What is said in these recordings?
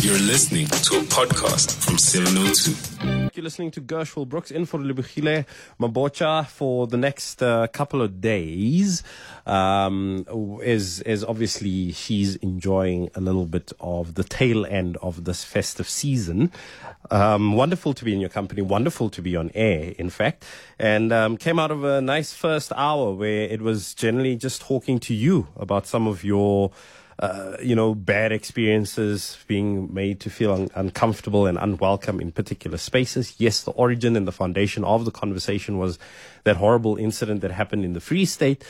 You're listening to a podcast from 702. You're listening to Gushwell Brooks in for Relebogile Mabotja for the next uh, couple of days. Um, is is obviously she's enjoying a little bit of the tail end of this festive season. Um, wonderful to be in your company. Wonderful to be on air, in fact, and um, came out of a nice first hour where it was generally just talking to you about some of your uh, you know, bad experiences, being made to feel un- uncomfortable and unwelcome in particular spaces. Yes, the origin and the foundation of the conversation was that horrible incident that happened in the Free State.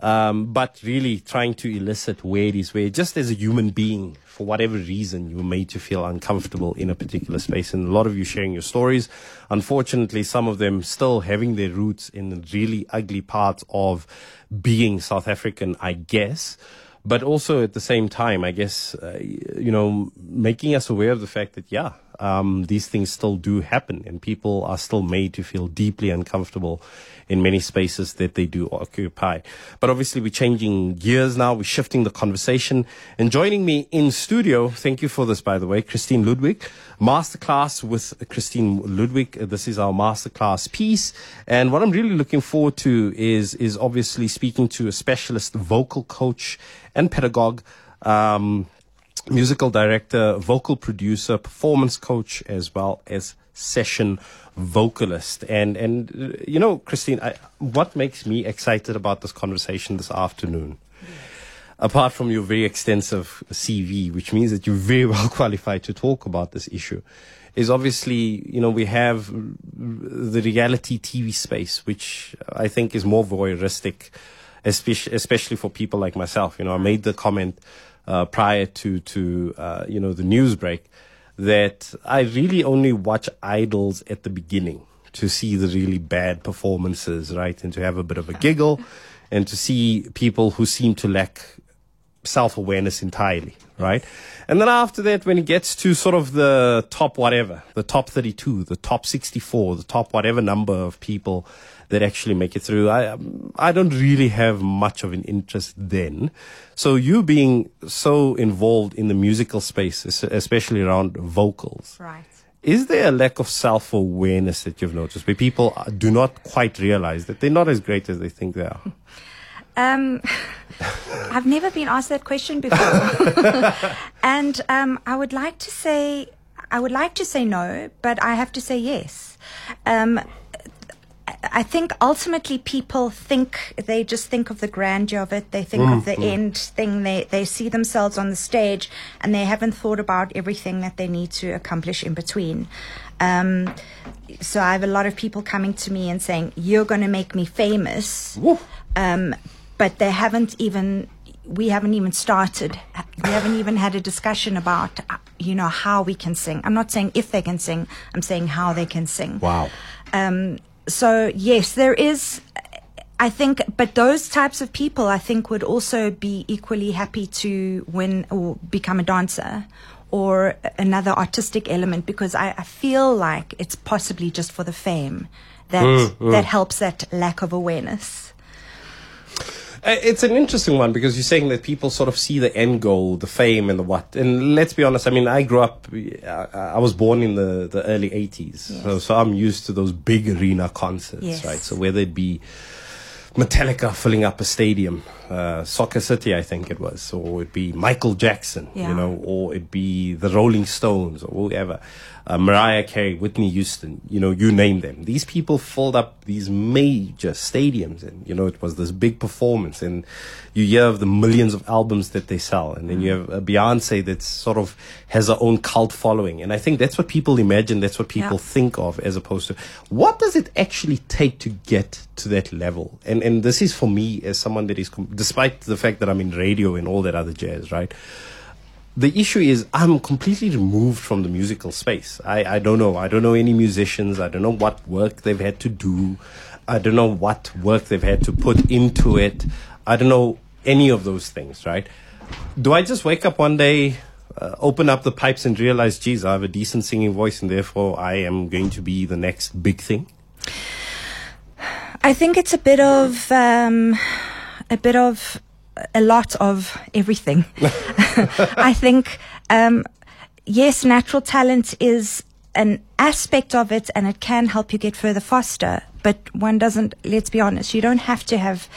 Um, but really trying to elicit where it is where just as a human being, for whatever reason, you were made to feel uncomfortable in a particular space. And a lot of you sharing your stories. Unfortunately, some of them still having their roots in the really ugly parts of being South African, I guess but also at the same time, I guess, uh, you know, making us aware of the fact that, yeah, um, these things still do happen and people are still made to feel deeply uncomfortable in many spaces that they do occupy. But obviously we're changing gears now. We're shifting the conversation and joining me in studio. Thank you for this, by the way, Christine Ludwig, masterclass with Christine Ludwig. This is our masterclass piece. And what I'm really looking forward to is, is obviously speaking to a specialist vocal coach and pedagogue, um, musical director, vocal producer, performance coach, as well as session vocalist. And and you know, Christine, I, what makes me excited about this conversation this afternoon? Apart from your very extensive CV, which means that you're very well qualified to talk about this issue, is obviously, you know, we have the reality TV space, which I think is more voyeuristic, especially for people like myself. You know, I made the comment uh, prior to to uh, you know the news break that I really only watch idols at the beginning to see the really bad performances, right, and to have a bit of a giggle, and to see people who seem to lack self awareness entirely, right? And then after that, when it gets to sort of the top whatever, the top 32, the top 64, the top whatever number of people that actually make it through. I um, I don't really have much of an interest then. So you being so involved in the musical space, especially around vocals, right? Is there a lack of self awareness that you've noticed where people do not quite realize that they're not as great as they think they are? Um, I've never been asked that question before, and um, I would like to say I would like to say no, but I have to say yes. Um, I think ultimately people think they just think of the grandeur of it. They think mm, of the mm. end thing. They they see themselves on the stage, and they haven't thought about everything that they need to accomplish in between. Um, so I have a lot of people coming to me and saying, "You're going to make me famous," um, but they haven't even. We haven't even started. We haven't even had a discussion about, you know, how we can sing. I'm not saying if they can sing. I'm saying how they can sing. Wow. Um, so yes, there is. I think, but those types of people, I think, would also be equally happy to win or become a dancer or another artistic element because I, I feel like it's possibly just for the fame that mm, mm. that helps that lack of awareness. It's an interesting one because you're saying that people sort of see the end goal, the fame, and the what. And let's be honest. I mean, I grew up. I was born in the the early '80s, yes. so, so I'm used to those big arena concerts, yes. right? So whether it be Metallica filling up a stadium, uh, Soccer City, I think it was, or it'd be Michael Jackson, yeah. you know, or it'd be the Rolling Stones or whoever uh, Mariah Carey, Whitney Houston, you know, you name them. These people filled up these major stadiums and, you know, it was this big performance and you hear of the millions of albums that they sell. And then you have a Beyonce that sort of has her own cult following. And I think that's what people imagine. That's what people yeah. think of as opposed to what does it actually take to get to that level? And, and this is for me as someone that is, despite the fact that I'm in radio and all that other jazz, right? The issue is I'm completely removed from the musical space. I, I don't know. I don't know any musicians. I don't know what work they've had to do. I don't know what work they've had to put into it. I don't know any of those things, right? Do I just wake up one day, uh, open up the pipes and realize, geez, I have a decent singing voice and therefore I am going to be the next big thing? I think it's a bit of, um, a bit of a lot of everything. I think um, yes, natural talent is an aspect of it and it can help you get further faster. But one doesn't, let's be honest, you don't have to have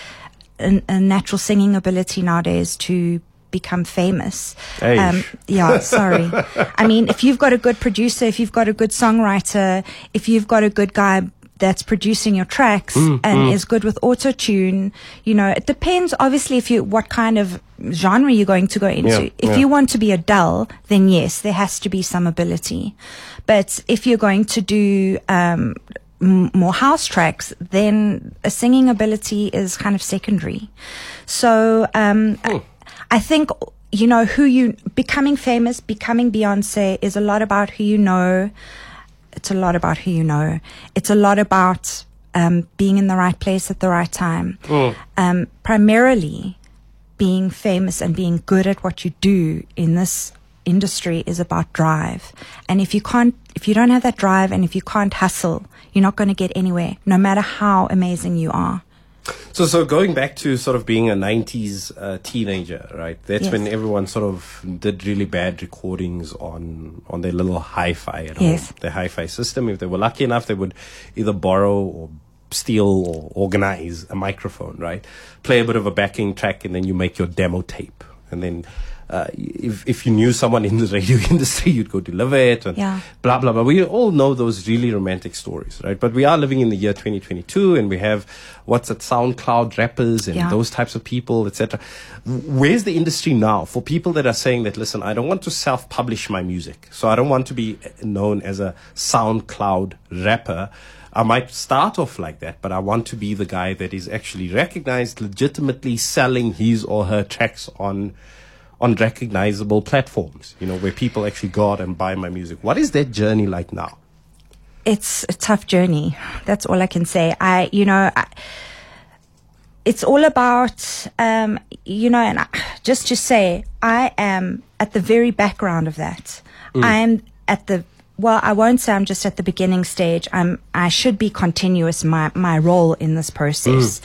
an, a natural singing ability nowadays to become famous. Eish. yeah, sorry. I mean, if you've got a good producer, if you've got a good songwriter, if you've got a good guy that's producing your tracks Mm, and is good with auto tune, you know, it depends obviously if you what kind of genre you're going to go into. Yeah, if yeah. you want to be Adele, then yes, there has to be some ability. But if you're going to do um, m- more house tracks, then a singing ability is kind of secondary. So um, Hmm. I think you know who you becoming famous, becoming Beyonce is a lot about who you know. It's a lot about who you know. It's a lot about um, being in the right place at the right time. Um, primarily, being famous and being good at what you do in this industry is about drive. And if you can't, if you don't have that drive and if you can't hustle, you're not going to get anywhere, no matter how amazing you are. So, so going back to sort of being a '90s uh, teenager, right? That's Yes. when everyone sort of did really bad recordings on on their little hi-fi at Yes. home, their hi-fi system. If they were lucky enough, they would either borrow or steal or organize a microphone, right? Play a bit of a backing track, and then you make your demo tape, and then. Uh, if if you knew someone in the radio industry, you'd go deliver it, and Yeah. blah blah blah. We all know those really romantic stories, right? But we are living in the year 2022, and we have what's at SoundCloud rappers and Yeah. those types of people, etc. Where's the industry now for people that are saying that? Listen, I don't want to self-publish my music, so I don't want to be known as a SoundCloud rapper. I might start off like that, but I want to be the guy that is actually recognized, legitimately selling his or her tracks on on recognizable platforms, you know, where people actually go out and buy my music. What is that journey like now? it's a tough journey. That's all I can say. I, you know, I, it's all about, um, you know, and I, just to say, I am at the very background of that. I am at the, well, I won't say I'm just at the beginning stage. I'm, I should be continuous, my, my role in this process.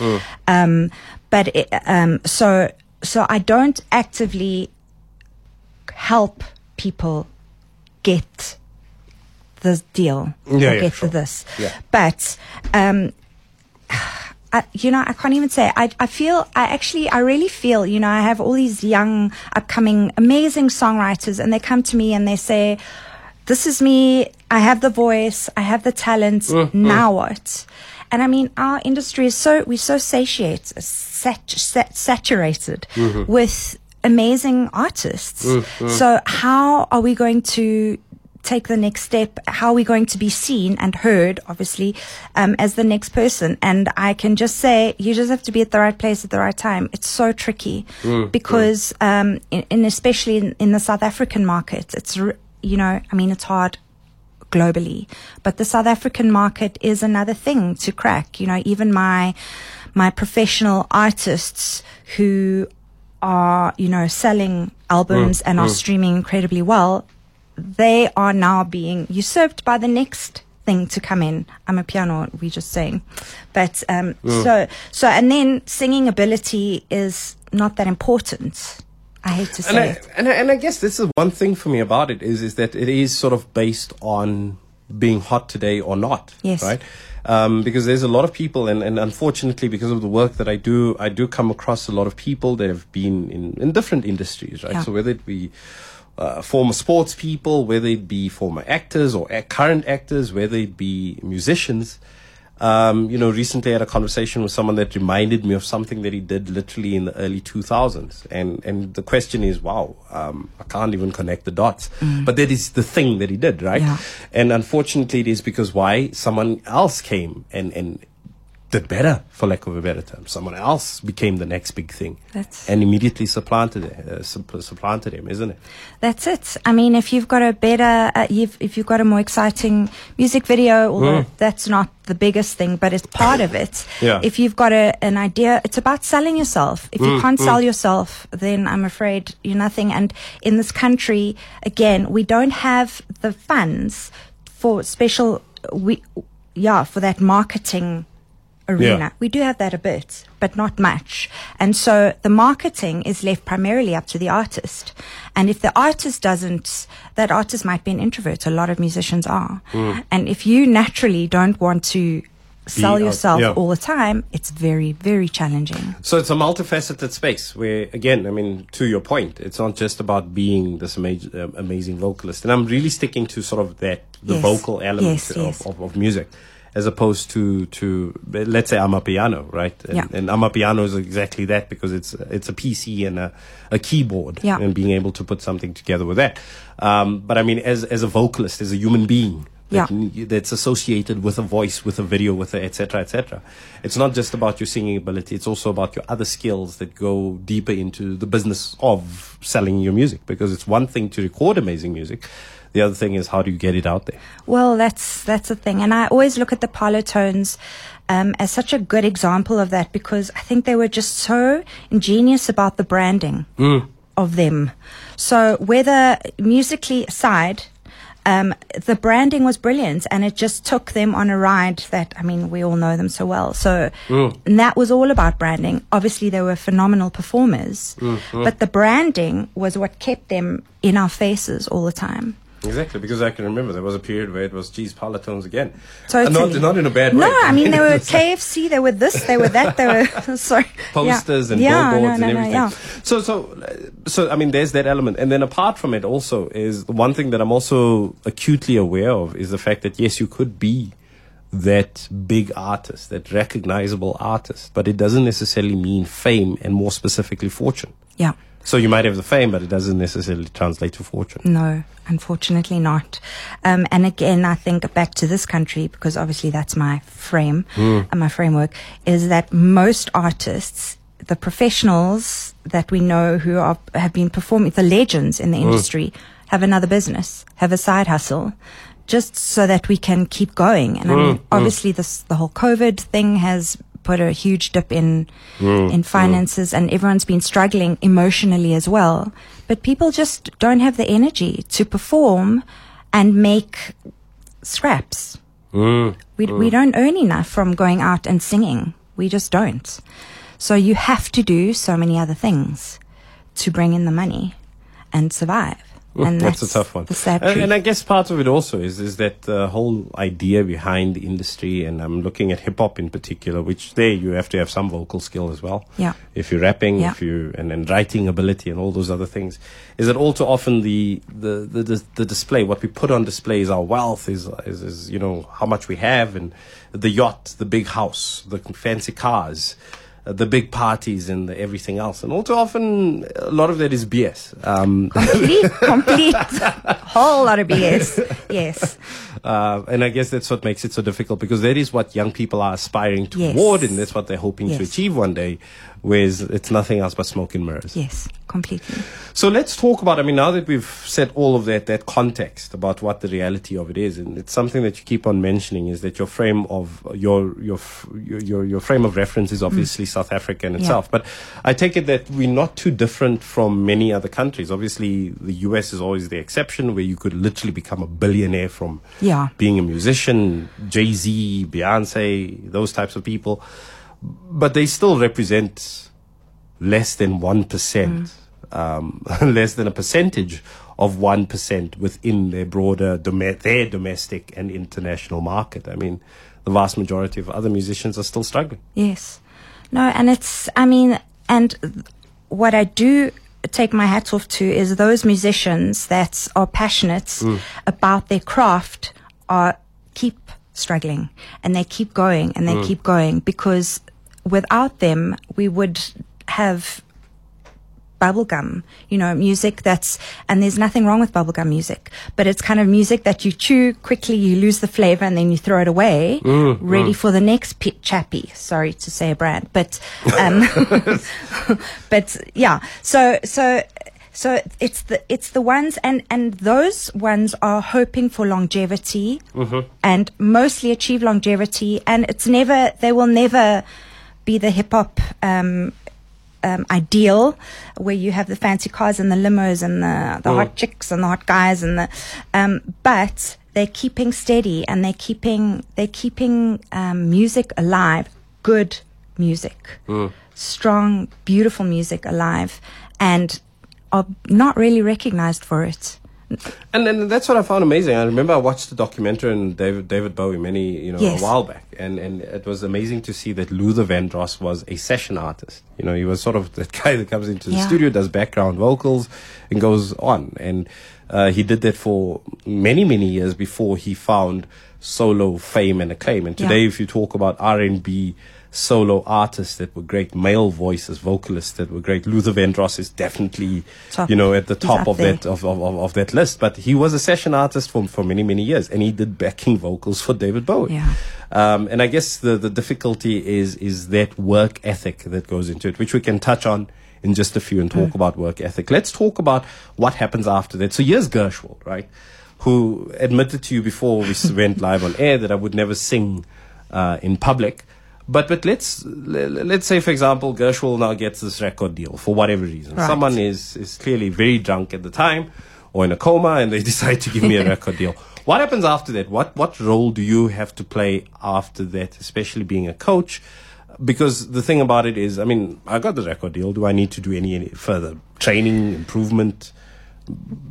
Um, but, it, um, so, so I don't actively help people get the deal Yeah, or yeah, get sure. to this. Yeah. But um, I, you know, I can't even say. I, I feel, I actually, I really feel, you know, I have all these young, upcoming, amazing songwriters, and they come to me and they say, "This is me. I have the voice. I have the talent. Now what?" And I mean, our industry is so we're so satiated, sat, sat, saturated mm-hmm. with amazing artists. Mm, mm. So how are we going to take the next step? How are we going to be seen and heard, obviously, um, as the next person? And I can just say, you just have to be at the right place at the right time. It's so tricky mm, because, um, in, in especially in, in the South African market, it's, you know, I mean, it's hard globally. But the South African market is another thing to crack. You know, even my my professional artists who are, you know, selling albums mm, and are mm. streaming incredibly well, they are now being usurped by the next thing to come in. Amapiano, we just saying. But um mm. so so and then singing ability is not that important. I hate to And I, say it. and, I, and I guess this is one thing for me about it is is that it is sort of based on being hot today or not. Yes. Right. Um, because there's a lot of people, and, and unfortunately, because of the work that I do, I do come across a lot of people that have been in, in different industries, right? Yeah. So whether it be uh, former sports people, whether it be former actors or current actors, whether it be musicians. Um, you know, recently I had a conversation with someone that reminded me of something that he did literally in the early 2000s. And, and the question is, wow, um, I can't even connect the dots. But that is the thing that he did, right? Yeah. And unfortunately, it is because why? Someone else came and, and did better, for lack of a better term. Someone else became the next big thing. That's- and immediately supplanted uh, supplanted him, isn't it? That's it. I mean, if you've got a better, uh, you've, if you've got a more exciting music video, although that's not the biggest thing, but it's part of it. Yeah. If you've got a, an idea, it's about selling yourself. If you can't sell yourself, then I'm afraid you're nothing. And in this country, again, we don't have the funds for special, we, yeah, for that marketing arena. Yeah. We do have that a bit, but not much. And so the marketing is left primarily up to the artist. And if the artist doesn't, that artist might be an introvert. A lot of musicians are. Mm. And if you naturally don't want to sell out- yourself yeah. all the time, it's very, very challenging. So it's a multifaceted space where, again, I mean, to your point, it's not just about being this amazing, um, amazing vocalist. And I'm really sticking to sort of that, the Yes. vocal element Yes, of, yes. Of, of music, as opposed to, to let's say, Amapiano, right? And, Yeah. and Amapiano is exactly that because it's, it's a PC and a, a keyboard Yeah. and being able to put something together with that. Um, but I mean, as, as a vocalist, as a human being, Yeah. that n- that's associated with a voice, with a video, with etc. et cetera, et cetera. It's not just about your singing ability. It's also about your other skills that go deeper into the business of selling your music. Because it's one thing to record amazing music. The other thing is how do you get it out there? Well, that's that's the thing, and I always look at the Parlotones um, as such a good example of that because I think they were just so ingenious about the branding of them. So whether musically aside. Um, the branding was brilliant and it just took them on a ride that, I mean, we all know them so well. So, and that was all about branding. Obviously, they were phenomenal performers, but the branding was what kept them in our faces all the time. Exactly, because I can remember there was a period where it was, geez, Parlotones again. Totally. Not, not in a bad way. No, I mean they were KFC, they were this, they were that, they were sorry. posters yeah. and yeah, billboards no, no, and no, everything. yeah. So, so, so, I mean, there's that element, and then apart from it, also is the one thing that I'm also acutely aware of is the fact that yes, you could be that big artist, that recognizable artist, but it doesn't necessarily mean fame, and more specifically, fortune. Yeah. So you might have the fame, but it doesn't necessarily translate to fortune. No, unfortunately not. Um, and again, I think back to this country because obviously that's my frame, Hmm. and my framework is that most artists, the professionals that we know who are, have been performing, the legends in the Hmm. industry, have another business, have a side hustle, just so that we can keep going. And I Hmm. mean, obviously, this the whole COVID thing has put a huge dip in Hmm. in finances, and everyone's been struggling emotionally as well. But people just don't have the energy to perform and make scraps. Mm. We, we don't earn enough from going out and singing. We just don't. So you have to do so many other things to bring in the money and survive. And that's, a tough one. The and, and I guess part of it also is is that uh, whole idea behind the industry, and I'm looking at hip hop in particular, which there you have to have some vocal skill as well. Yeah. If you're rapping, Yeah. if you and, and writing ability and all those other things, is that all too often the the, the the the display, what we put on display is our wealth, is, is is you know how much we have, and the yacht, the big house, the fancy cars. Uh, the big parties and the everything else, and all too often, a lot of that is BS. Um, complete, complete, whole lot of BS. Yes. Uh, and I guess that's what makes it so difficult because that is what young people are aspiring Yes. toward, and that's what they're hoping to achieve one day. Whereas it's nothing else but smoke and mirrors. Yes, completely. So let's talk about. I mean, now that we've set all of that that context about what the reality of it is, and it's something that you keep on mentioning is that your frame of your your your your, frame of reference is obviously mm. South Africa in itself. But I take it that we're not too different from many other countries. Obviously, the US is always the exception, where you could literally become a billionaire from Yeah. being a musician, Jay Z, Beyonce, those types of people. But they still represent less than 1%, mm. um, less than a percentage of 1% within their broader, dome- their domestic and international market. I mean, the vast majority of other musicians are still struggling. Yes. No, and it's, I mean, and what I do take my hat off to is those musicians that are passionate mm. about their craft are keep struggling and they keep going and they mm. keep going because without them we would have bubblegum, you know, music that's, and there's nothing wrong with bubblegum music, but it's kind of music that you chew quickly, you lose the flavor and then you throw it away, mm, ready mm. for the next pit chappy. Sorry to say a brand, but, um, but yeah, so, so, so it's the it's the ones and and those ones are hoping for longevity mm-hmm. and mostly achieve longevity and it's never they will never be the hip hop um, um, ideal where you have the fancy cars and the limos and the, the hot chicks and the hot guys and the um, but they're keeping steady and they're keeping they're keeping um, music alive good music, strong, beautiful music alive, and are not really recognized for it. And and that's what I found amazing. I remember I watched the documentary on David David Bowie many you know Yes. a while back, and and it was amazing to see that Luther Vandross was a session artist. You know, he was sort of that guy that comes into the Yeah. studio, does background vocals, and goes on. And uh, he did that for many many years before he found solo fame and acclaim. And Yeah. today, if you talk about R and B solo artists that were great male voices, vocalists that were great, Luther Vandross is definitely Top. you know at the top of there. that of, of, of, that list. But he was a session artist for, for many, many years and he did backing vocals for David Bowie. Yeah. Um, and I guess the, the difficulty is, is that work ethic that goes into it, which we can touch on in just a few and talk about work ethic. Let's talk about what happens after that. So here's Gushwell, right? Who admitted to you before we went live on air that I would never sing uh, in public. But but let's let's say for example Gushwell now gets this record deal for whatever reason. Right. Someone is is clearly very drunk at the time or in a coma and they decide to give me a record deal. What happens after that? What what role do you have to play after that, especially being a coach? Because the thing about it is, I mean, I got the record deal. Do I need to do any, any further training, improvement?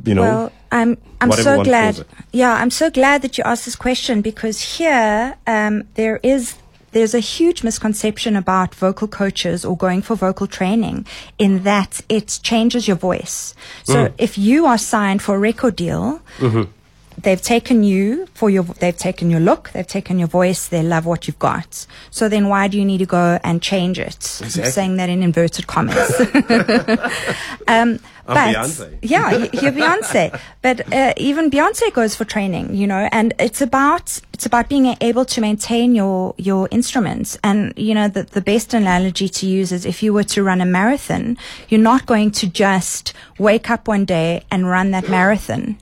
You know, Well, I'm I'm so glad. Yeah, I'm so glad that you asked this question because here um, there is there's a huge misconception about vocal coaches or going for vocal training in that it changes your voice. So Mm. if you are signed for a record deal. Mm-hmm. They've taken you for your, they've taken your look, they've taken your voice, they love what you've got. So then why do you need to go and change it? I'm saying that in inverted commas. um, I'm but Beyonce. yeah, you're Beyonce. But uh, even Beyonce goes for training, you know, and it's about it's about being able to maintain your your instruments. And you know, the the best analogy to use is if you were to run a marathon, you're not going to just wake up one day and run that marathon.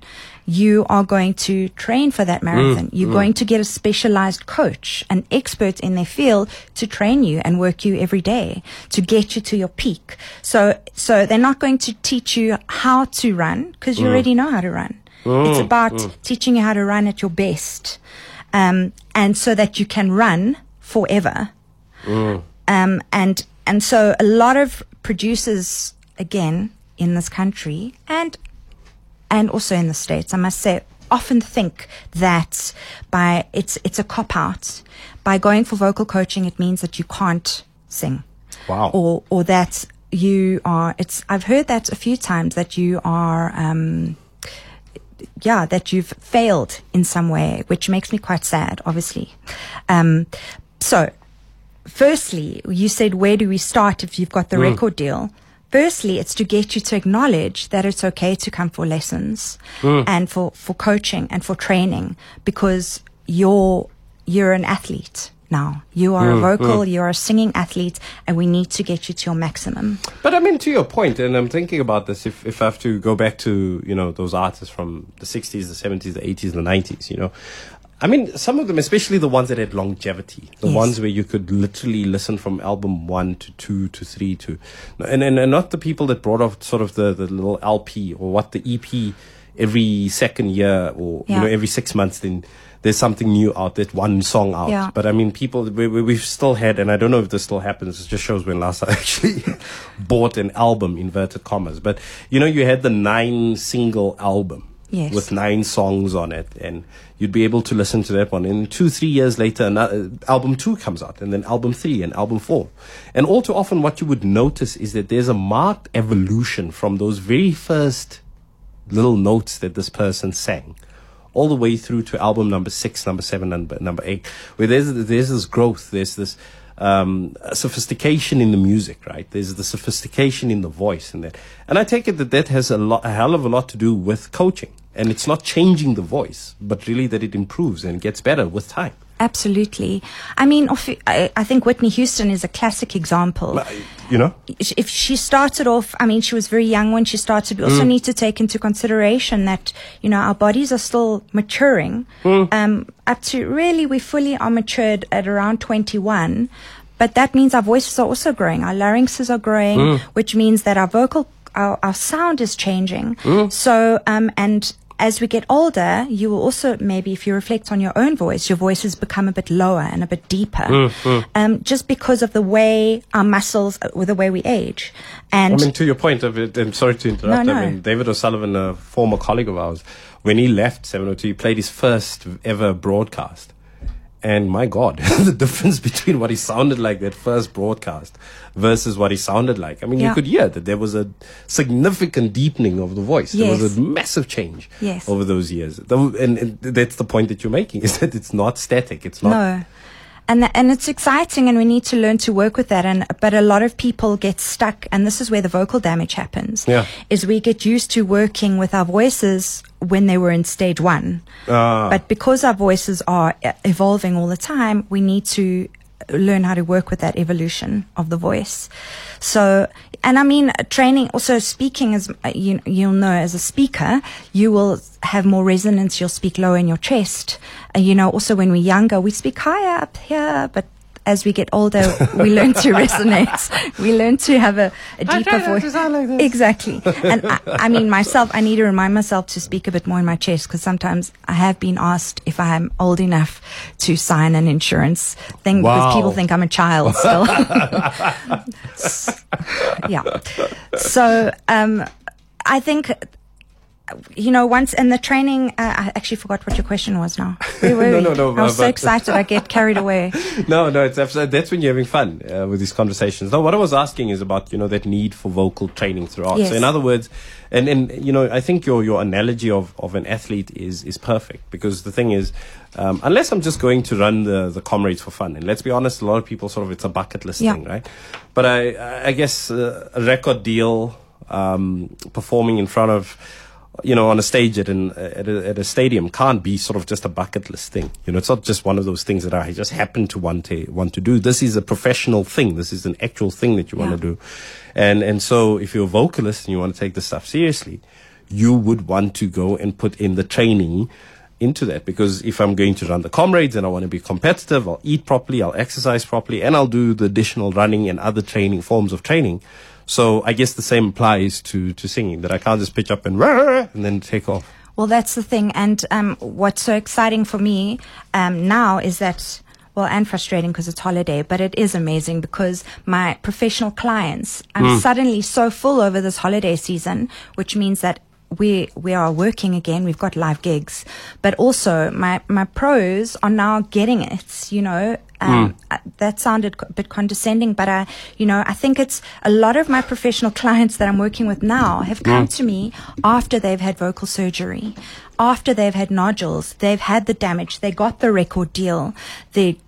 You are going to train for that marathon. Mm, You're mm. going to get a specialized coach, an expert in their field to train you and work you every day to get you to your peak. So, so they're not going to teach you how to run because you mm. already know how to run. It's about teaching you how to run at your best. Um, and so that you can run forever. Um, and, and so a lot of producers, again, in this country and and also in the states, I must say, often think that by it's it's a cop out. By going for vocal coaching, it means that you can't sing, Wow. or or that you are. It's I've heard that a few times that you are. Um, yeah, that you've failed in some way, which makes me quite sad, obviously. Um, so, firstly, you said, where do we start if you've got the record deal? Firstly, it's to get you to acknowledge that it's okay to come for lessons mm. and for, for coaching and for training because you're, you're an athlete now. You are a mm, vocal, mm. you're a singing athlete, and we need to get you to your maximum. But I mean, to your point, and I'm thinking about this. If if I have to go back to you know those artists from the '60s, the '70s, the '80s, the '90s, you know, I mean, some of them, especially the ones that had longevity, the Yes. ones where you could literally listen from album one to two to three to, and and, and not the people that brought off sort of the the little LP or what the EP every second year or you know every six months then. There's something new out, that one song out. Yeah. But I mean, people, we, we, we've still had, and I don't know if this still happens, it just shows when last I actually bought an album, inverted commas. But, you know, you had the nine single album Yes. with nine songs on it, and you'd be able to listen to that one. And two, three years later, another, uh, album two comes out, and then album three, and album four. And all too often, what you would notice is that there's a marked evolution from those very first little notes that this person sang all the way through to album number six, number seven, number number eight, where there's there's this growth, there's this um, sophistication in the music, right? There's the sophistication in the voice, and that, and I take it that that has a lot, a hell of a lot to do with coaching, and it's not changing the voice, but really that it improves and gets better with time. Absolutely. I mean, I think Whitney Houston is a classic example. You know, if she started off, I mean, she was very young when she started. We Mm. also need to take into consideration that, you know, our bodies are still maturing. Mm. Um, up to really, we fully are matured at around 21. But that means our voices are also growing. Our larynxes are growing, Mm. which means that our vocal, our, our sound is changing. Mm. So, um, and, as we get older, you will also maybe, if you reflect on your own voice, your voice has become a bit lower and a bit deeper, Mm, Um, just because of the way our muscles, uh, with the way we age. And I mean, to your point of it, I'm sorry to interrupt. No, I no. mean, David O'Sullivan, a former colleague of ours, when he left 702, he played his first ever broadcast. And my God, the difference between what he sounded like that first broadcast versus what he sounded like. I mean, you could hear that there was a significant deepening of the voice. There was a massive change Yes. over those years. And, and that's the point that you're making is that it's not static. It's not. No. And, and it's exciting and we need to learn to work with that. And, but a lot of people get stuck and this is where the vocal damage happens. Yeah. Is we get used to working with our voices when they were in stage one. Ah. But because our voices are uh, evolving all the time, we need to learn how to work with that evolution of the voice. So, and I mean, training, also speaking as uh, you, you'll know as a speaker, you will have more resonance. You'll speak lower in your chest. Uh, you know, also when we're younger, we speak higher up here, but as we get older, we learn to resonate. We learn to have a deeper try voice. to sound like this. Exactly. And I, I mean, myself, I need to remind myself to speak a bit more in my chest because sometimes I have been asked if I'm old enough to sign an insurance thing because people think I'm a child still. yeah. So, um, I think, you know, once in the training, uh, I actually forgot what your question was now. No, we? no, no, I was so excited I get carried away. no, no, it's absolutely, that's when you're having fun uh, with these conversations. No, what I was asking is about, you know, that need for vocal training throughout. Yes. So in other words, and, and, you know, I think your, your analogy of, of an athlete is, is perfect because the thing is, um, unless I'm just going to run the, the comrades for fun, and let's be honest, a lot of people sort of, it's a bucket list Yeah. thing, right? But I, I guess uh, a record deal, um, performing in front of, you know, on a stage at an at a, at a stadium can't be sort of just a bucket list thing. You know, it's not just one of those things that I just happen to want to want to do. This is a professional thing. This is an actual thing that you want to do, and and so if you're a vocalist and you want to take this stuff seriously, you would want to go and put in the training into that because if I'm going to run the comrades and I want to be competitive, I'll eat properly, I'll exercise properly, and I'll do the additional running and other training forms of training. So I guess the same applies to, to singing that I can't just pitch up and rah, and then take off. Well, that's the thing. And um, what's so exciting for me um, now is that, well, and frustrating because it's holiday, but it is amazing because my professional clients, I'm suddenly so full over this holiday season, which means that we we are working again. We've got live gigs, but also my my pros are now getting it. You know, um, uh, that sounded a bit condescending, but I, you know, I think it's a lot of my professional clients that I'm working with now have come to me after they've had vocal surgery, after they've had nodules, they've had the damage, they got the record deal, they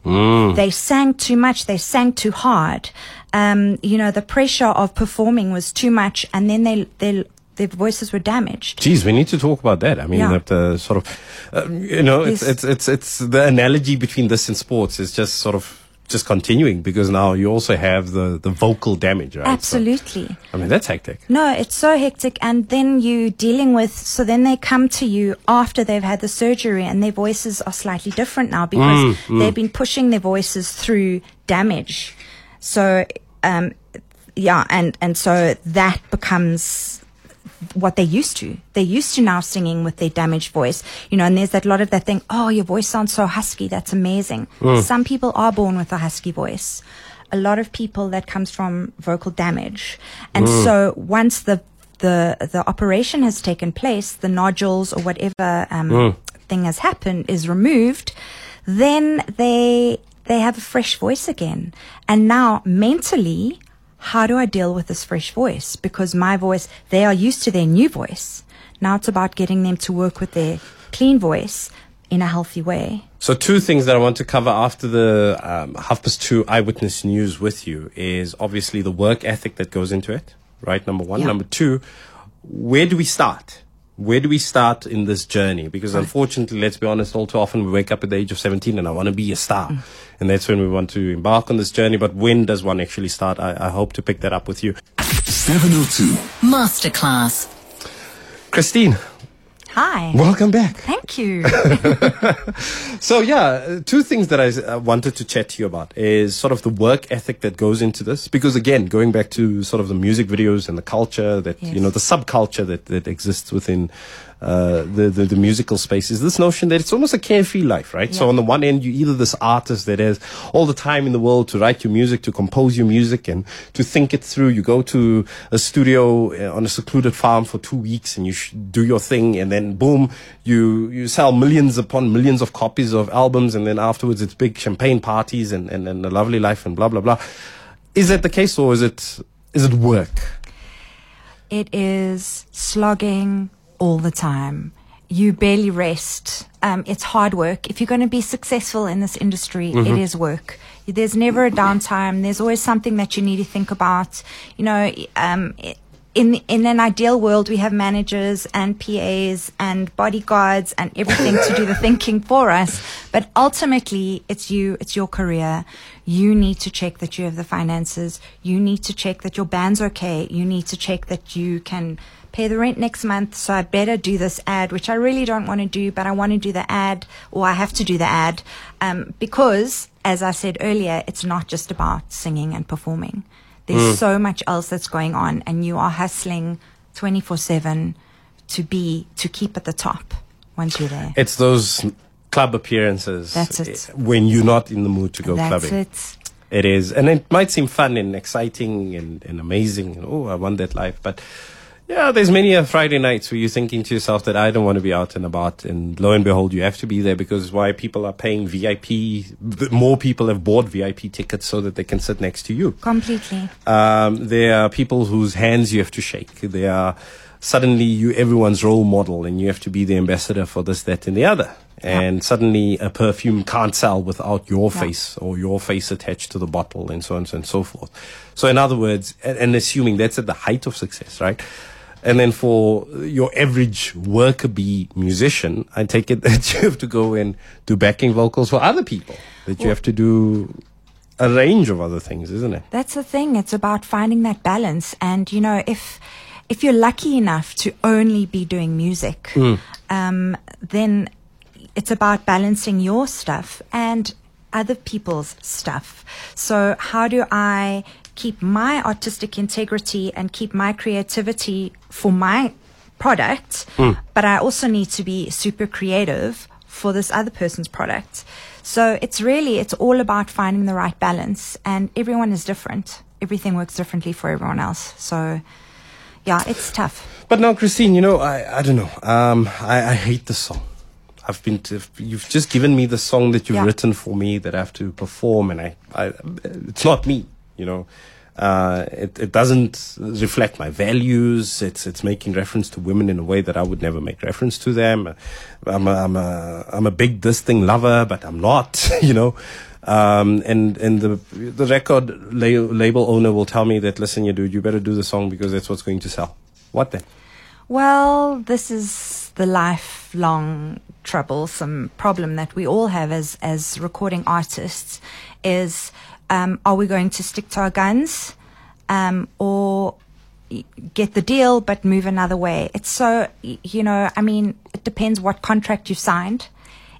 they sang too much, they sang too hard. Um, you know, the pressure of performing was too much, and then they they their voices were damaged. Geez, we need to talk about that. I mean, Yeah. that uh, sort of, uh, you know, it's, it's it's it's the analogy between this and sports is just sort of just continuing because now you also have the the vocal damage, right? So, Absolutely. I mean, that's hectic. No, it's so hectic. And then you dealing with, so then they come to you after they've had the surgery and their voices are slightly different now because they've been pushing their voices through damage. So, um, yeah, and, and so that becomes what they're used to. They're used to now singing with their damaged voice, you know, and there's that lot of that thing, oh, your voice sounds so husky. That's amazing. Mm. Some people are born with a husky voice. A lot of people that comes from vocal damage. And mm. so once the, the, the operation has taken place, the nodules or whatever, um, mm. thing has happened is removed, then they, they have a fresh voice again. And now mentally, how do I deal with this fresh voice? Because my voice, they are used to their new voice. Now it's about getting them to work with their clean voice in a healthy way. So two things that I want to cover after the um, half past two eyewitness news with you is obviously the work ethic that goes into it, right? Number one. Yeah. Number two, where do we start? Where do we start in this journey? Because unfortunately, let's be honest, all too often we wake up at the age of 17 and I want to be a star. Mm. And that's when we want to embark on this journey. But when does one actually start? I, I hope to pick that up with you. 702. Masterclass. Christine, Hi. welcome back. Thank you. So yeah, two things that I uh, wanted to chat to you about is sort of the work ethic that goes into this. Because again, going back to sort of the music videos and the culture that you know, the subculture that that exists within uh, the, the the musical space is this notion that it's almost a carefree life, right? So on the one end, you're either this artist that has all the time in the world to write your music, to compose your music, and to think it through. You go to a studio uh, on a secluded farm for two weeks, and you sh- do your thing, and then boom, you you sell millions upon millions of copies of albums, and then afterwards it's big champagne parties and and, and a lovely life and blah blah blah. Is that the case, or is it is it work? It is slogging all the time. You barely rest. Um, it's hard work. If you're going to be successful in this industry, it is work. There's never a downtime. There's always something that you need to think about. You know, um, in in an ideal world, we have managers and PAs and bodyguards and everything to do the thinking for us. But ultimately, it's you. It's your career. You need to check that you have the finances. You need to check that your band's okay. You need to check that you can pay the rent next month. So I better do this ad, which I really don't want to do, but I want to do the ad, or I have to do the ad, um, because as I said earlier, it's not just about singing and performing. There's so much else that's going on, and you are hustling 24 7 to be, to keep at the top once you're there. It's those club appearances. That's it. eh, When you're not in the mood to go That's clubbing. it. It is, and it might seem fun and exciting and, and amazing. And, oh, I want that life, but yeah, there's many a Friday nights where you're thinking to yourself that I don't want to be out and about, and lo and behold, you have to be there because why people are paying VIP. More people have bought VIP tickets so that they can sit next to you. Completely. Um, there are people whose hands you have to shake. There are suddenly you everyone's role model, and you have to be the ambassador for this, that, and the other. And suddenly a perfume can't sell without your Yeah. face or your face attached to the bottle, and so on and so forth. So, in other words, and, and assuming that's at the height of success, right? And then for your average worker bee musician, I take it that you have to go and do backing vocals for other people. That you have to do a range of other things, isn't it? That's the thing. It's about finding that balance. And you know, if if you're lucky enough to only be doing music, um, then it's about balancing your stuff and other people's stuff. So how do I keep my artistic integrity and keep my creativity for my product, but I also need to be super creative for this other person's product. So it's really, it's all about finding the right balance and everyone is different. Everything works differently for everyone else. So yeah, it's tough. But now, Christine, you know, I, I don't know. Um, I, I hate the song. I've been to, you've just given me the song that you've Yeah. written for me that I have to perform, and I, I it's not me, you know. Uh, it, it doesn't reflect my values. It's it's making reference to women in a way that I would never make reference to them. I'm a, I'm a I'm a big this thing lover, but I'm not, you know. Um, and and the the record la- label owner will tell me that listen, you dude, you better do the song because that's what's going to sell. What then? Well, this is the lifelong troublesome problem that we all have as as recording artists is um, are we going to stick to our guns um, or get the deal but move another way? It's so you know i mean it depends what contract you've signed.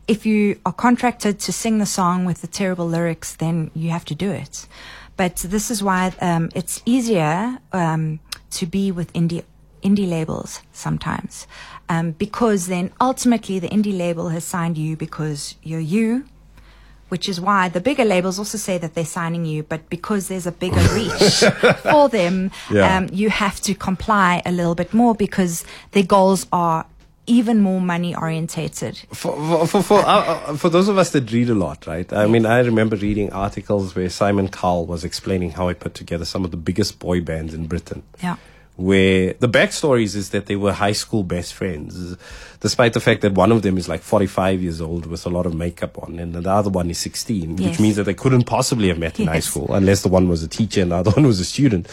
If you are contracted to sing the song with the terrible lyrics then you have to do it. But this is why um, it's easier um, to be with indie indie labels sometimes. Um, because then ultimately the indie label has signed you because you're you which is why the bigger labels also say that they're signing you, but because there's a bigger reach for them, Yeah. um, you have to comply a little bit more because their goals are even more money orientated. For for for for, uh, uh, for those of us that read a lot, right? I mean, I remember reading articles where Simon Cowell was explaining how he put together some of the biggest boy bands in Britain. Yeah. Where the backstories is that they were high school best friends, despite the fact that one of them is like 45 years old with a lot of makeup on, and the other one is 16, which means that they couldn't possibly have met in high school unless the one was a teacher and the other one was a student.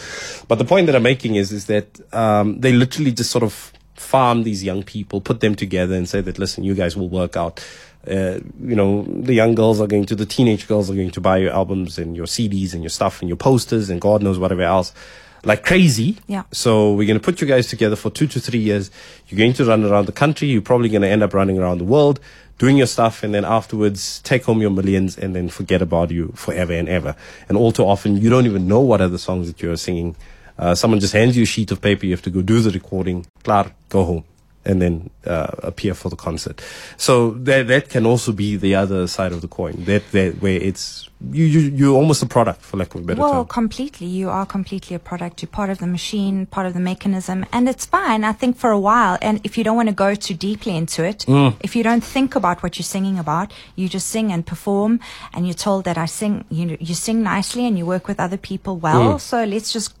But the point that I'm making is, is that um, they literally just sort of farm these young people, put them together, and say that listen, you guys will work out. Uh, you know, the young girls are going to, the teenage girls are going to buy your albums and your CDs and your stuff and your posters and God knows whatever else like crazy. Yeah. So we're going to put you guys together for two to three years. You're going to run around the country. You're probably going to end up running around the world, doing your stuff, and then afterwards take home your millions and then forget about you forever and ever. And all too often, you don't even know what are the songs that you're singing. Uh, someone just hands you a sheet of paper. You have to go do the recording. Clar, go home. And then uh, appear for the concert. So that that can also be the other side of the coin. That that where it's you you you're almost a product for lack of a better Well, term. completely. You are completely a product. You're part of the machine, part of the mechanism, and it's fine. I think for a while, and if you don't want to go too deeply into it, Mm. if you don't think about what you're singing about, you just sing and perform, and you're told that I sing. You you sing nicely, and you work with other people well. Mm. So let's just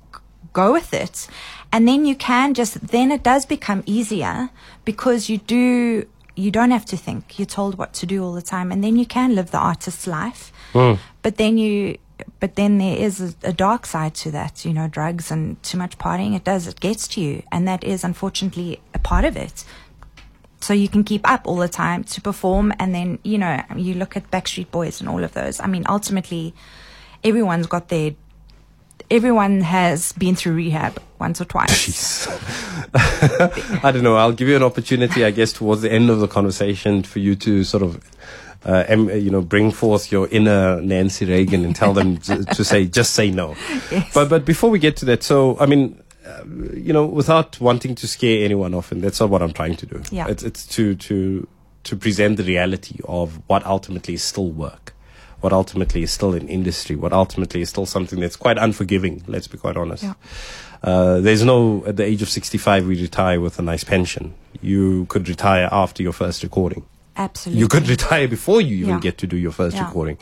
go with it, and then you can just. Then it does become easier because you do. You don't have to think. You're told what to do all the time, and then you can live the artist's life. Hmm. But then you, but then there is a, a dark side to that. You know, drugs and too much partying. It does. It gets to you, and that is unfortunately a part of it. So you can keep up all the time to perform, and then you know you look at Backstreet Boys and all of those. I mean, ultimately, everyone's got their. Everyone has been through rehab once or twice. I don't know. I'll give you an opportunity, I guess, towards the end of the conversation for you to sort of, uh, you know, bring forth your inner Nancy Reagan and tell them to, to say, just say no. Yes. But but before we get to that, so I mean, uh, you know, without wanting to scare anyone off, and that's not what I'm trying to do. Yeah. It's it's to to to present the reality of what ultimately is still work. What ultimately is still an industry, what ultimately is still something that's quite unforgiving, let's be quite honest. Yeah. Uh, there's no, at the age of 65, we retire with a nice pension. You could retire after your first recording. Absolutely. You could retire before you even Yeah. get to do your first Yeah. recording.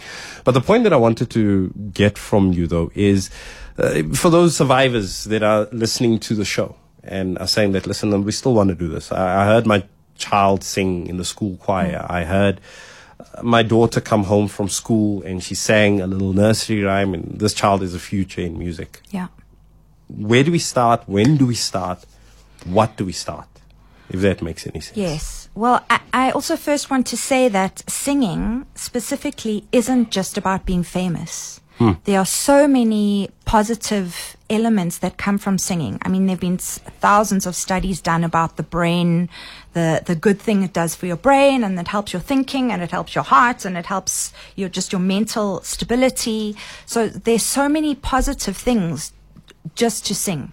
But the point that I wanted to get from you, though, is uh, for those survivors that are listening to the show and are saying that, listen, we still want to do this. I, I heard my child sing in the school choir. Mm. I heard my daughter come home from school and she sang a little nursery rhyme, and this child is a future in music. Yeah. Where do we start? When do we start? What do we start? If that makes any sense. Yes. Well, I, I also first want to say that singing specifically isn't just about being famous. Hmm. There are so many positive elements that come from singing. I mean, there have been thousands of studies done about the brain, the, the good thing it does for your brain, and it helps your thinking, and it helps your heart, and it helps your just your mental stability. So there's so many positive things just to sing.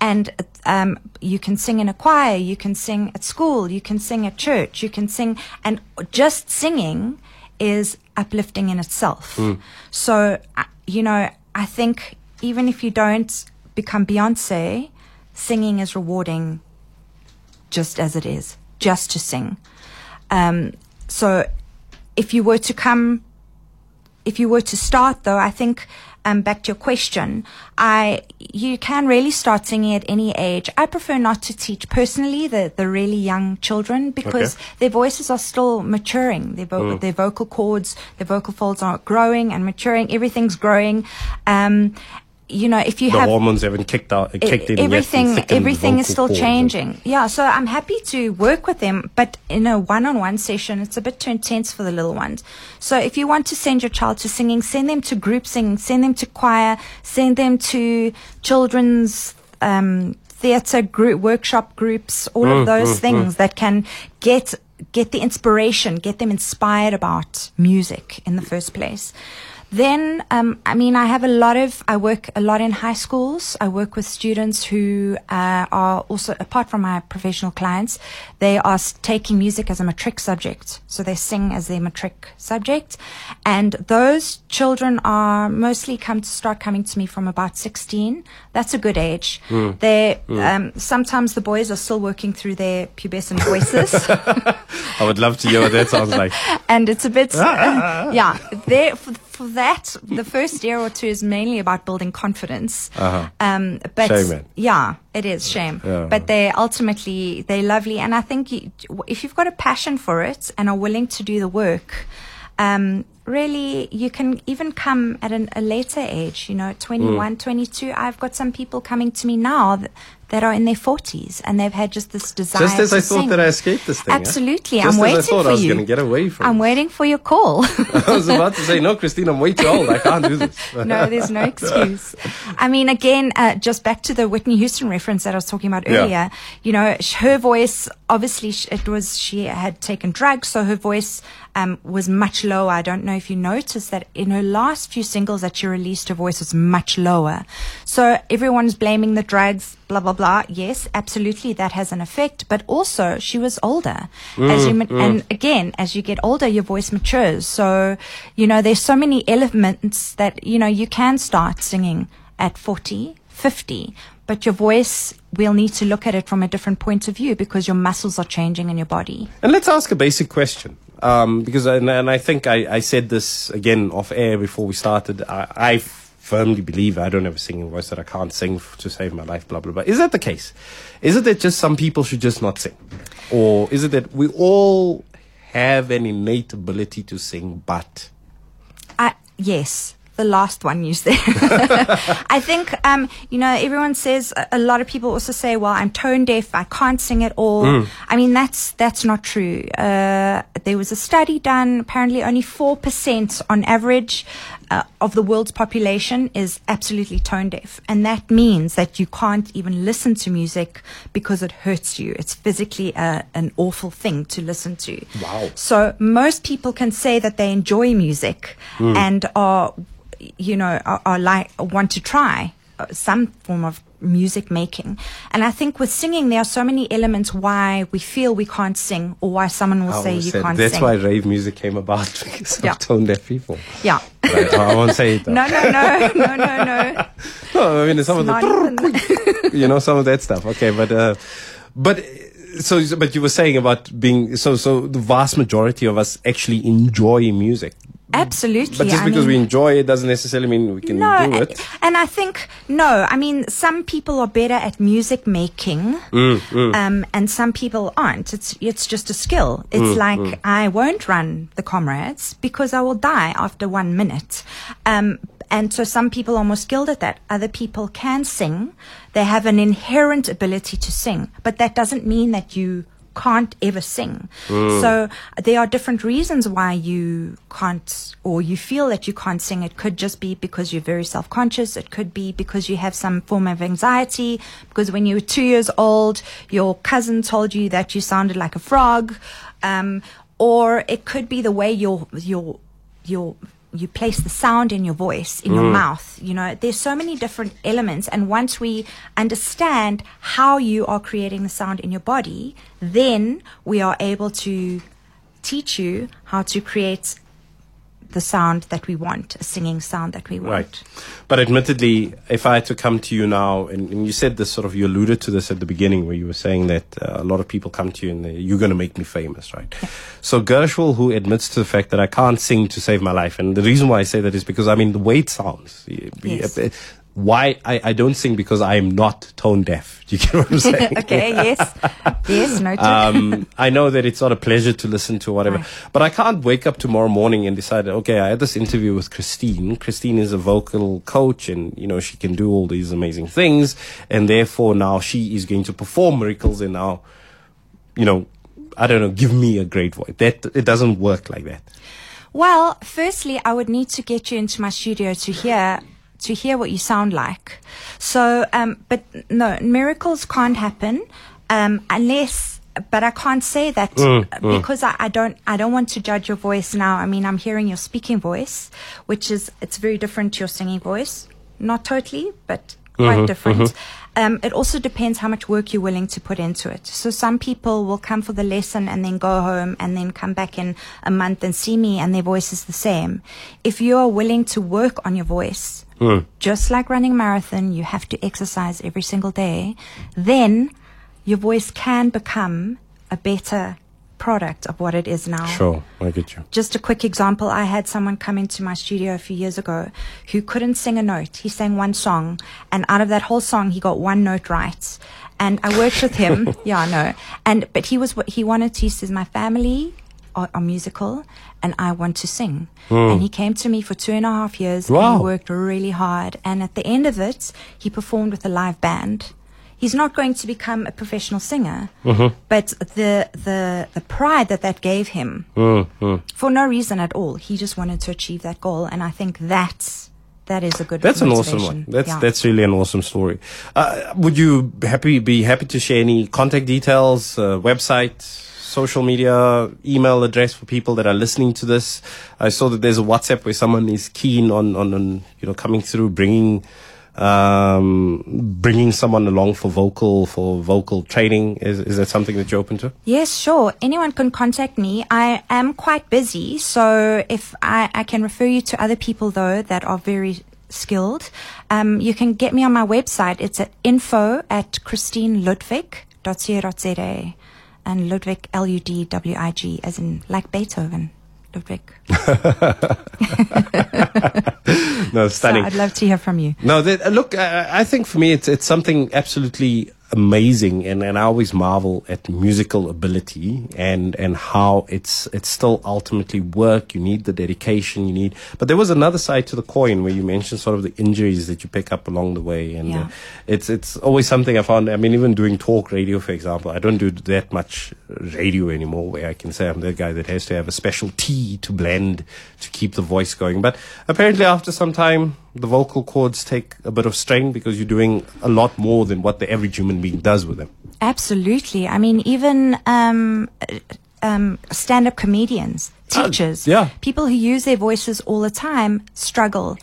And um, you can sing in a choir, you can sing at school, you can sing at church, you can sing, and just singing is uplifting in itself. So, uh, you know, I think even if you don't become Beyonce, singing is rewarding just as it is, just to sing. Um, so, if you were to come if you were to start though, I think um, back to your question, I you can really start singing at any age. I prefer not to teach personally the, the really young children because Okay. their voices are still maturing. Their vo- their vocal cords, their vocal folds are growing and maturing. Everything's growing. Um, you know, if you The have hormones haven't kicked out, kicked in yet everything thickened everything is still changing. Yeah so i'm happy to work with them but in a one-on-one session it's a bit too intense for the little ones. So if you want to send your child to singing send them to group singing send them to choir send them to children's um, theatre group workshop groups all Mm, of those things that can get get the inspiration get them inspired about music in the first place then, um, I mean, I have a lot of, I work a lot in high schools. I work with students who uh, are also, apart from my professional clients, they are taking music as a matric subject. So they sing as their matric subject. And those children are mostly come to start coming to me from about 16. That's a good age. They, um, sometimes the boys are still working through their pubescent voices. I would love to hear what that sounds like. and it's a bit yeah there for, that the first year or two is mainly about building confidence. Um but Shame, yeah it is shame. Yeah. but they ultimately they're lovely. And i think you, if you've got a passion for it and are willing to do the work um really you can even come at an, a later age you know 21 22 i've got some people coming to me now that, that are in their 40s and they've had just this desire Just as to I thought sing. that I escaped this thing. Absolutely, Just I'm as waiting I thought for I was you. going to get away from I'm it. waiting for your call. I was about to say, no, Christine, I'm way too old. I can't do this. no, there's no excuse. I mean, again, uh, just back to the Whitney Houston reference that I was talking about Yeah. earlier. You know, her voice obviously it was she had taken drugs, so her voice um, was much lower. I don't know if you noticed that in her last few singles that she released, her voice was much lower. So everyone's blaming the drugs, blah blah blah. Yes, absolutely, that has an effect. But also, she was older. as you ma- and again, as you get older, your voice matures. So you know, there's so many elements that you know you can start singing at 40, 50, but your voice, we'll need to look at it from a different point of view because your muscles are changing in your body. And let's ask a basic question. Um, because, and, and I think I, I said this again off air before we started. I, I firmly believe I don't have a singing voice that I can't sing f- to save my life, blah, blah, blah. Is that the case? Is it that just some people should just not sing? Or is it that we all have an innate ability to sing, but I, yes, the last one you said. I think, um, you know, everyone says, a- lot of people also say, well, I'm tone deaf, I can't sing at all. I mean, that's, that's not true. Uh, there was a study done, apparently only 4% on average uh, of the world's population is absolutely tone deaf. And that means that you can't even listen to music because it hurts you. It's physically a, an awful thing to listen to. Wow. So most people can say that they enjoy music and are, you know, are, are like want to try uh, some form of music making. And I think with singing, there are so many elements why we feel we can't sing or why someone will I say you said can't that's sing. That's why rave music came about because Yeah. of tone deaf people. yeah. Right, I won't say it though. no, no, no, no, no, no. No, I mean some of the you know some of that stuff. Okay, but uh, but so but you were saying about being so so the vast majority of us actually enjoy music. Absolutely. But just I because mean- we enjoy it doesn't necessarily mean we can no, do it. and I think no. I mean, some people are better at music making, Mm, Um, and some people aren't. It's it's just a skill. It's Mm, like I won't run the comrades because I will die after one minute. Um, and so some people are more skilled at that. Other people can sing. They have an inherent ability to sing, but that doesn't mean that you can't ever sing. So there are different reasons why you can't or you feel that you can't sing. It could just be because you're very self-conscious. It could be because you have some form of anxiety because when you were two years old, your cousin told you that you sounded like a frog. Um, or it could be the way your, your, your, you place the sound in your voice, in your mm. mouth. You know, there's so many different elements. And once we understand how you are creating the sound in your body, then we are able to teach you how to create the sound that we want, a singing sound that we want. Right. But admittedly, if I had to come to you now, and, and you said this sort of, you alluded to this at the beginning where you were saying that uh, a lot of people come to you and you're going to make me famous, right? So Gushwell, who admits to the fact that I can't sing to save my life, and the reason why I say that is because, I mean, the way it sounds. Yes. Why I, I don't sing because I am not tone deaf. Do you get what I'm saying? okay, yes. Yes, noted. um, I know that it's not a pleasure to listen to, whatever. Right. But I can't wake up tomorrow morning and decide, okay, I had this interview with Christine. Christine is a vocal coach and, you know, she can do all these amazing things. And therefore now she is going to perform miracles and now, you know, I don't know, give me a great voice. That, it doesn't work like that. Well, firstly, I would need to get you into my studio to hear to hear what you sound like. So, um, but no, miracles can't happen um, unless. But I can't say that uh, because I, I don't. I don't want to judge your voice now. I mean, I'm hearing your speaking voice, which is it's very different to your singing voice. Not totally, but quite different. Um, it also depends how much work you're willing to put into it. So some people will come for the lesson and then go home and then come back in a month and see me and their voice is the same. If you are willing to work on your voice, Mm. just like running a marathon, you have to exercise every single day, then your voice can become a better product of what it is now. Sure, I get you. Just a quick example. I had someone come into my studio a few years ago who couldn't sing a note. He sang one song, and out of that whole song, he got one note right. And I worked with him. yeah, I know. And but he was what he wanted to. He says, "My family are, are musical, and I want to sing." And he came to me for two and a half years. And Wow. he worked really hard. And at the end of it, he performed with a live band. He's not going to become a professional singer, but the the the pride that that gave him for no reason at all. He just wanted to achieve that goal, and I think that's that is a good. That's an awesome one. That's Yeah. that's really an awesome story. Uh, would you happy be happy to share any contact details, uh, website, social media, email address for people that are listening to this? I saw that there's a WhatsApp where someone is keen on on, on you know coming through, bringing um, bringing someone along for vocal for vocal training. Is is that something that you're open to? Yes, sure. Anyone can contact me. I am quite busy, so if I, I can refer you to other people though that are very skilled, um, you can get me on my website. It's at info at christineludwig.co.za and Ludwig L U D W I G as in like Beethoven. Ludwig. No, So stunning. I'd love to hear from you. No, that, uh, look, uh, I think for me it's it's something absolutely amazing, and, and I always marvel at musical ability and and how it's it's still ultimately work. You need the dedication, you need. But there was another side to the coin where you mentioned sort of the injuries that you pick up along the way, and Yeah. uh, it's it's always something I found. I mean, even doing talk radio, for example, I don't do that much radio anymore, where I can say I'm the guy that has to have a special tea to blend to keep the voice going. But apparently, after some time, the vocal cords take a bit of strain because you're doing a lot more than what the average human being does with them. Absolutely. I mean, even um, uh, um, stand-up comedians, teachers, yeah. people who use their voices all the time struggle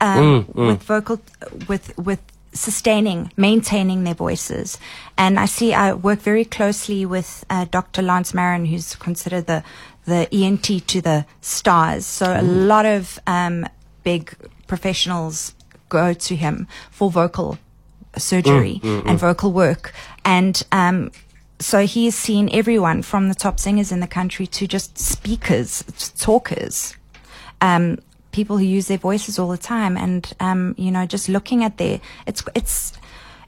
um, with vocal, with with sustaining, maintaining their voices. And I see, I work very closely with uh, Dr. Lance Marin, who's considered the the ENT to the stars. So a lot of um, big professionals go to him for vocal surgery and vocal work. And um, so he has seen everyone from the top singers in the country to just speakers, talkers, um, people who use their voices all the time. And, um, you know, just looking at their, it's, it's,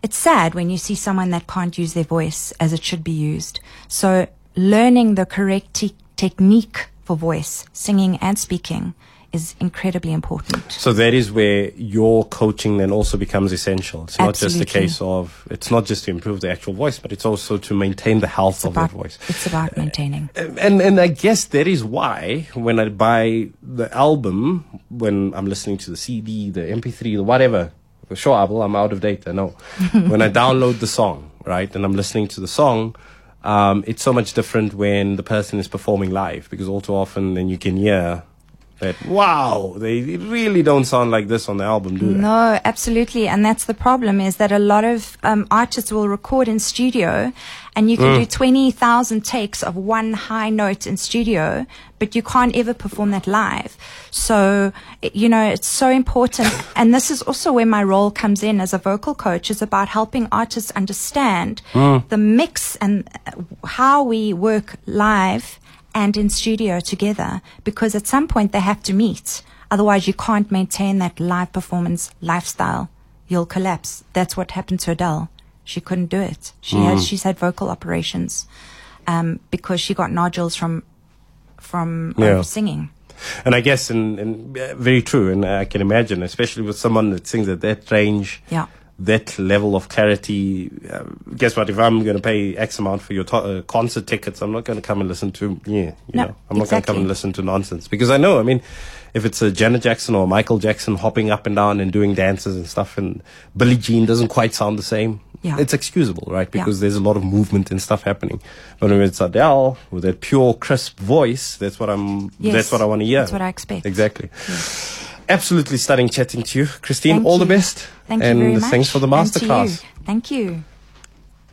it's sad when you see someone that can't use their voice as it should be used. So learning the correct te- technique for voice, singing and speaking is incredibly important. So that is where your coaching then also becomes essential. It's not just a case of it's not just to improve the actual voice, but it's also to maintain the health It's of about, that voice. it's about maintaining. and and I guess that is why when I buy the album, when I'm listening to the CD, the MP3, the whatever, show album, I'm out of date. I know. when I download the song, right, and I'm listening to the song, um, it's so much different when the person is performing live because all too often then you can hear that wow, they really don't sound like this on the album, do they? No, absolutely. And that's the problem is that a lot of um, artists will record in studio and you can do 20,000 takes of one high note in studio, but you can't ever perform that live. So, you know, it's so important. and this is also where my role comes in as a vocal coach is about helping artists understand the mix and how we work live and in studio together because at some point they have to meet. Otherwise, you can't maintain that live performance lifestyle. You'll collapse. That's what happened to Adele. She couldn't do it. She had she's had vocal operations um, because she got nodules from from Yeah. um, singing. And I guess, and, and uh, very true, and I can imagine, especially with someone that sings at that range, Yeah. That level of clarity. Uh, guess what? If I'm going to pay X amount for your to- uh, concert tickets, I'm not going to come and listen to yeah, you No, know, I'm not going to come and listen to nonsense because I know. I mean, if it's a Janet Jackson or Michael Jackson hopping up and down and doing dances and stuff, and Billie Jean doesn't quite sound the same. Yeah. It's excusable, right? Yeah. Because there's a lot of movement and stuff happening. But when it's Adele with that pure, crisp voice, that's what I'm. Yes, that's what I want to hear. that's what I expect. Exactly. Absolutely stunning chatting to you, Christine. Thank all the best. Thank and you very much. thanks for the you. masterclass. Thank you.